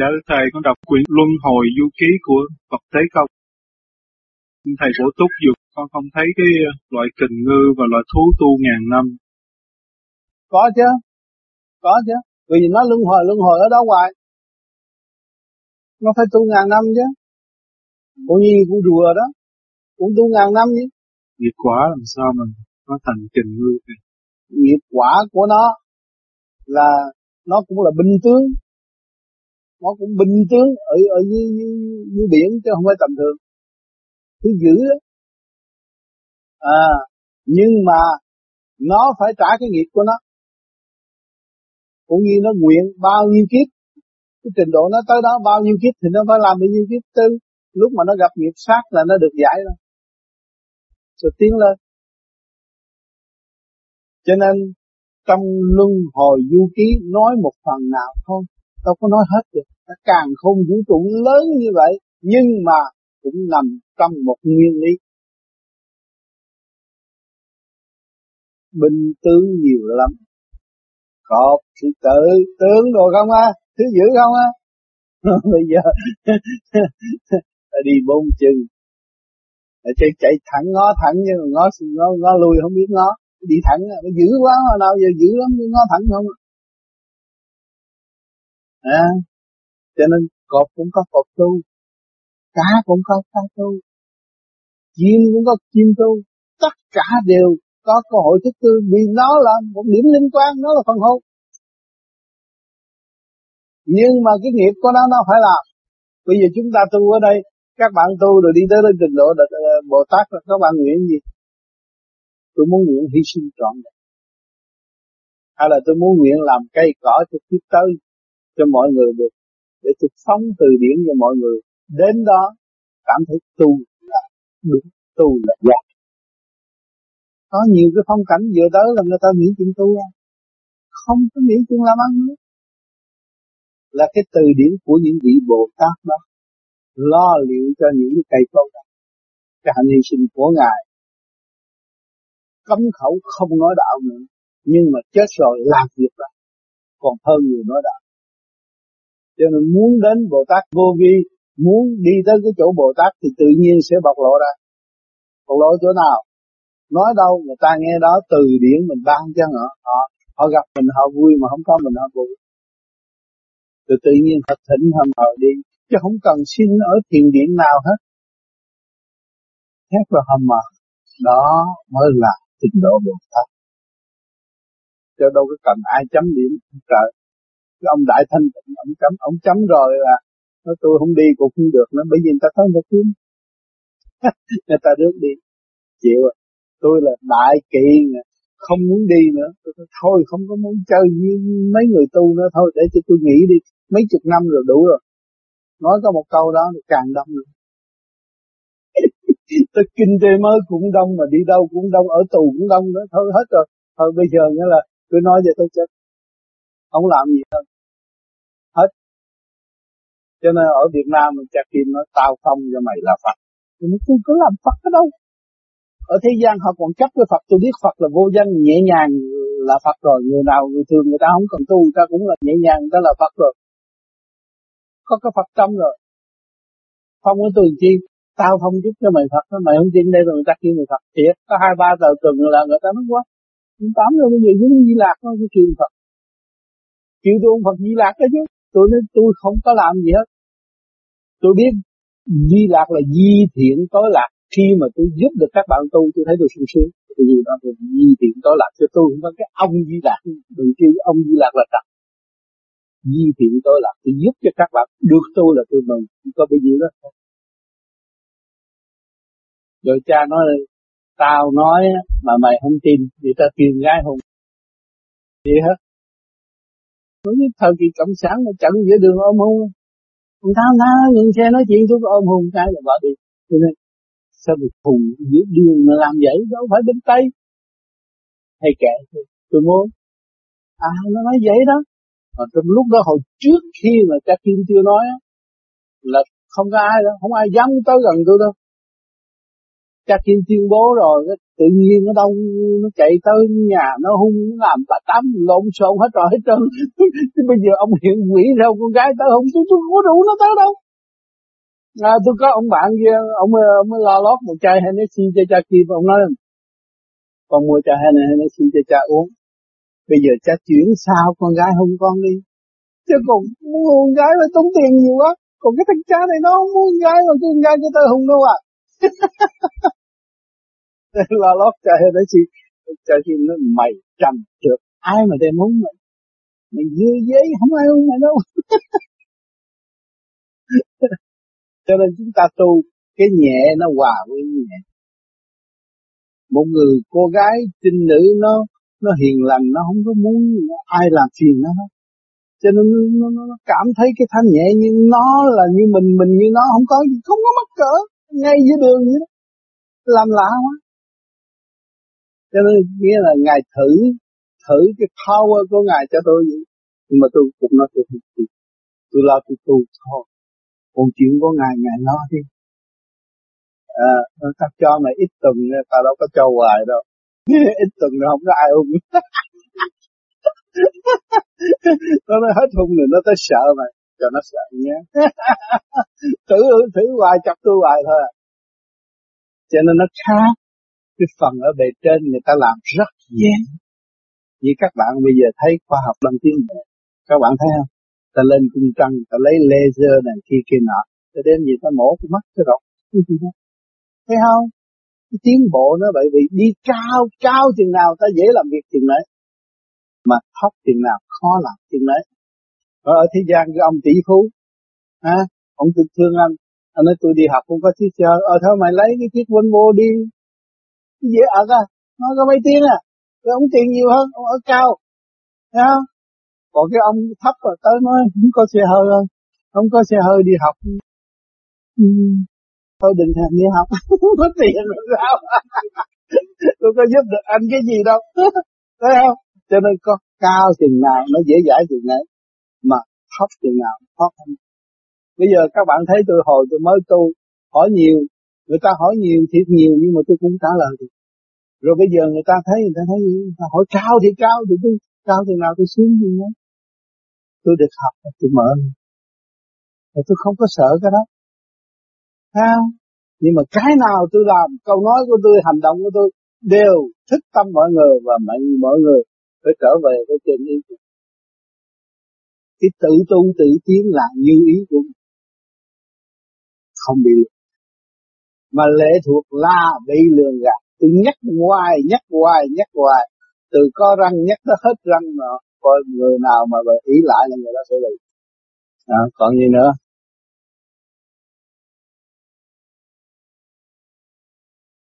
Dạ thầy con đọc quyển Luân hồi du ký của Phật Tế Công. Thầy bổ túc dục con không thấy cái loại kình ngư và loại thú tu ngàn năm. Có chứ, có chứ. Vì nó luân hồi luân hồi ở đó hoài. Nó phải tu ngàn năm chứ. Cũng như con rùa đó, cũng tu ngàn năm chứ. Nghiệp quả làm sao mà nó thành kình ngư vậy? Nghiệp quả của nó là nó cũng là bình tướng nó cũng bình tướng ở ở như, như, như biển chứ không phải tầm thường. Thứ dữ đó. à nhưng mà nó phải trả cái nghiệp của nó. Cũng như nó nguyện bao nhiêu kiếp cái trình độ nó tới đó bao nhiêu kiếp thì nó phải làm bao nhiêu kiếp tư. Lúc mà nó gặp nghiệp sát là nó được giải rồi. Rồi tiến lên. Cho nên trong luân hồi du ký nói một phần nào thôi đâu có nói hết được. Nó càng không vũ trụ lớn như vậy nhưng mà cũng nằm trong một nguyên lý. Bình tướng nhiều lắm. Có sự tự tướng đồ không á? Thứ dữ không á? Bây giờ đi bốn chân chạy chạy thẳng ngó thẳng nhưng mà ngó ngó ngó lui không biết ngó. Đi thẳng nó dữ quá mà nào giờ dữ lắm nhưng ngó thẳng không? à, cho nên cọp cũng có cọp tu, cá cũng có cá tu, chim cũng có chim tu. Tất cả đều có cơ hội thức tư vì nó là một điểm liên quan, nó là phần hồn. Nhưng mà cái nghiệp của nó nó phải làm bây giờ chúng ta tu ở đây, các bạn tu rồi đi tới đến trình độ được Bồ Tát là các bạn nguyện gì? Tôi muốn nguyện hy sinh trọn đời hay là tôi muốn nguyện làm cây cỏ cho kiếp tới? Cho mọi người được, để thực sống từ điển cho mọi người. Đến đó, cảm thấy tu là đúng tu là giác có nhiều cái phong cảnh vừa tới là người ta nghĩ chuyện tu à. không có nghĩ chuyện làm ăn nữa. Là cái từ điển của những vị Bồ Tát đó, lo liệu cho những cái cây cầu đó. Cái hành hy sinh của ngài. Cấm khẩu không nói đạo nữa, nhưng mà chết rồi, làm việc đó còn hơn người nói đạo cho nên muốn đến Bồ Tát, vô vi, muốn đi tới cái chỗ Bồ Tát thì tự nhiên sẽ bộc lộ ra. Bộc lộ chỗ nào? Nói đâu, người ta nghe đó từ điển mình ban cho họ họ họ gặp mình, họ vui mà không có mình, họ vui rồi tự nhiên họ thỉnh họ đi, chứ không cần xin ở thiền điện nào hết. Thét rồi hầm mà đó mới là trình độ Bồ Tát. Cho đâu có cần ai chấm điểm trời cái ông đại thanh tịnh ông chấm ông chấm rồi là nói tôi không đi cũng không được nữa bởi vì người ta thấy người kiếm người ta rước đi. Chịu rồi. tôi là đại kỵ không muốn đi nữa. Tôi nói, thôi không có muốn chơi với mấy người tu nữa thôi để cho tôi nghỉ đi. Mấy chục năm rồi đủ rồi. Nói có một câu đó thì càng đông nữa tôi kinh tế mới cũng đông mà đi đâu cũng đông ở tù cũng đông nữa. Thôi hết rồi. Thôi bây giờ nghĩa là tôi nói về tôi chết. Không làm gì hơn hết. Cho nên ở Việt Nam mình chặt kim nó tao không cho mày là Phật. Thì nó tôi có làm Phật ở đâu. Ở thế gian họ còn chấp với Phật. Tôi biết Phật là vô danh, nhẹ nhàng là Phật rồi. Người nào người thường người ta không cần tu, người ta cũng là nhẹ nhàng, người ta là Phật rồi. Có cái Phật tâm rồi. Không có tu chi. Tao không giúp cho mày Phật. Mày không tin đây rồi người ta kêu mày Phật. Thiệt. Có hai, ba tờ tuần là người ta nói quá. Tám rồi bây giờ giống Di Lạc nó cái kêu Phật. Kêu tôi ông Phật, Di Lạc đó chứ tôi nói, tôi không có làm gì hết. Tôi biết Di Lạc là di thiện tối lạc khi mà tôi giúp được các bạn tu, tôi thấy tôi sung sướng. Bởi vì đó là di thiện tối lạc cho tôi không có cái ông Di Lạc đừng kêu ông Di Lạc là trật di thiện tối lạc tôi giúp cho các bạn. Được tu là tôi mừng. Không có bao nhiêu đó. Rồi cha nói, tao nói mà mày không tin, thì ta tìm gái hùng. Đi hết nói như thời kỳ cộng sản mà chặn giữa đường ôm hôn Ông thao ta những xe nói chuyện chút ôm hôn cái là bỏ đi. Cho nên sao được hùng giữa đường mà làm vậy? Đâu phải bên tây. Hay kệ tôi, tôi muốn. À nó nói vậy đó. Mà trong lúc đó hồi trước khi mà cha kim chưa nói là không có ai đâu. Không ai dám tới gần tôi đâu cha kim tuyên bố rồi tự nhiên nó đâu nó chạy tới nhà nó hung nó làm bà tám lộn xộn hết rồi hết trơn. Chứ bây giờ ông hiện quỷ đâu con gái tới không tôi tôi không có rủ nó tới đâu. À, tôi có ông bạn kia ông, ông mới lo lót một chai Hennessy cho cha kim ông nói con mua chai Hennessy cho cha uống. Bây giờ cha chuyển sao con gái hung con đi. Chứ còn mua con gái phải tốn tiền nhiều quá. Còn cái thằng cha này nó không muốn con gái mà cái con gái cho tôi hung đâu à. la lót đấy chứ chạy thì nó mày trầm trượt. Ai mà đem muốn mày? Mày dư giấy không ai muốn mày đâu. Cho nên chúng ta tu cái nhẹ nó hòa với nhẹ. Một người cô gái trinh nữ nó nó hiền lành nó không có muốn ai làm phiền nó hết. Cho nên nó, nó, nó cảm thấy cái thanh nhẹ nhưng nó là như mình mình như nó không có gì không có mắc cỡ ngay dưới đường vậy đó. Làm lạ quá cho nên nghĩa là ngài thử thử cái power của ngài cho tôi vậy. Nhưng mà tôi cũng nói tôi không tôi lo tôi tu thôi. Còn chuyện của ngài ngài lo đi. À, ta cho mày ít tuần ta đâu có cho hoài đâu. Ít tuần nó không có ai hung nó nói hết hung rồi nó tới sợ mày. Cho nó sợ nhé. Thử thử hoài chọc tôi hoài thôi à. cho nên nó khác cái phần ở bề trên người ta làm rất dễ như các bạn bây giờ thấy khoa học đang tiến bộ các bạn thấy không? Ta lên cung trăng ta lấy laser này kia kia nọ ta đem gì ta mổ cái mắt cái rộng. Thấy không? Cái tiến bộ nó bởi vì đi cao cao chừng nào ta dễ làm việc chừng đấy mà thấp chừng nào khó làm chừng đấy ở, ở thế gian cái ông tỷ phú ha ông tự thương anh. Anh nói tôi đi học không có chiếc xe ờ thôi mày lấy cái chiếc Volvo đi dễ ở à nó có mấy tiếng à. Cái ông tiền nhiều hơn, ông ở cao. Thấy không? Còn cái ông thấp rồi, tới nói không có xe hơi không không có xe hơi đi học. Ừ. thôi đừng thèm đi học. Có tiền rồi, sao? Tôi có giúp được anh cái gì đâu. Thấy không? Cho nên có cao chừng nào nó dễ giải chừng nấy, mà thấp chừng nào khó khăn bây giờ các bạn thấy tôi hồi tôi mới tu, hỏi nhiều người ta hỏi nhiều thiệt nhiều, nhưng mà tôi cũng trả lời được. Rồi bây giờ người ta thấy, người ta thấy, người ta hỏi, cao thì cao, thì tôi, cao thì nào tôi xuống gì nữa tôi được học tôi mở rồi tôi không có sợ cái đó. Sao nhưng mà cái nào tôi làm, câu nói của tôi, hành động của tôi đều thức tâm mọi người và mọi mọi người phải trở về với chân ý của cái tự tu tự tiến là như ý của mình. Không bị lừa mà lệ thuộc là bị lường gạt. Tôi nhắc hoài nhắc hoài nhắc hoài. Từ có răng nhắc tới hết răng mà coi người nào mà ý lại là người đó sẽ bị à, còn gì nữa?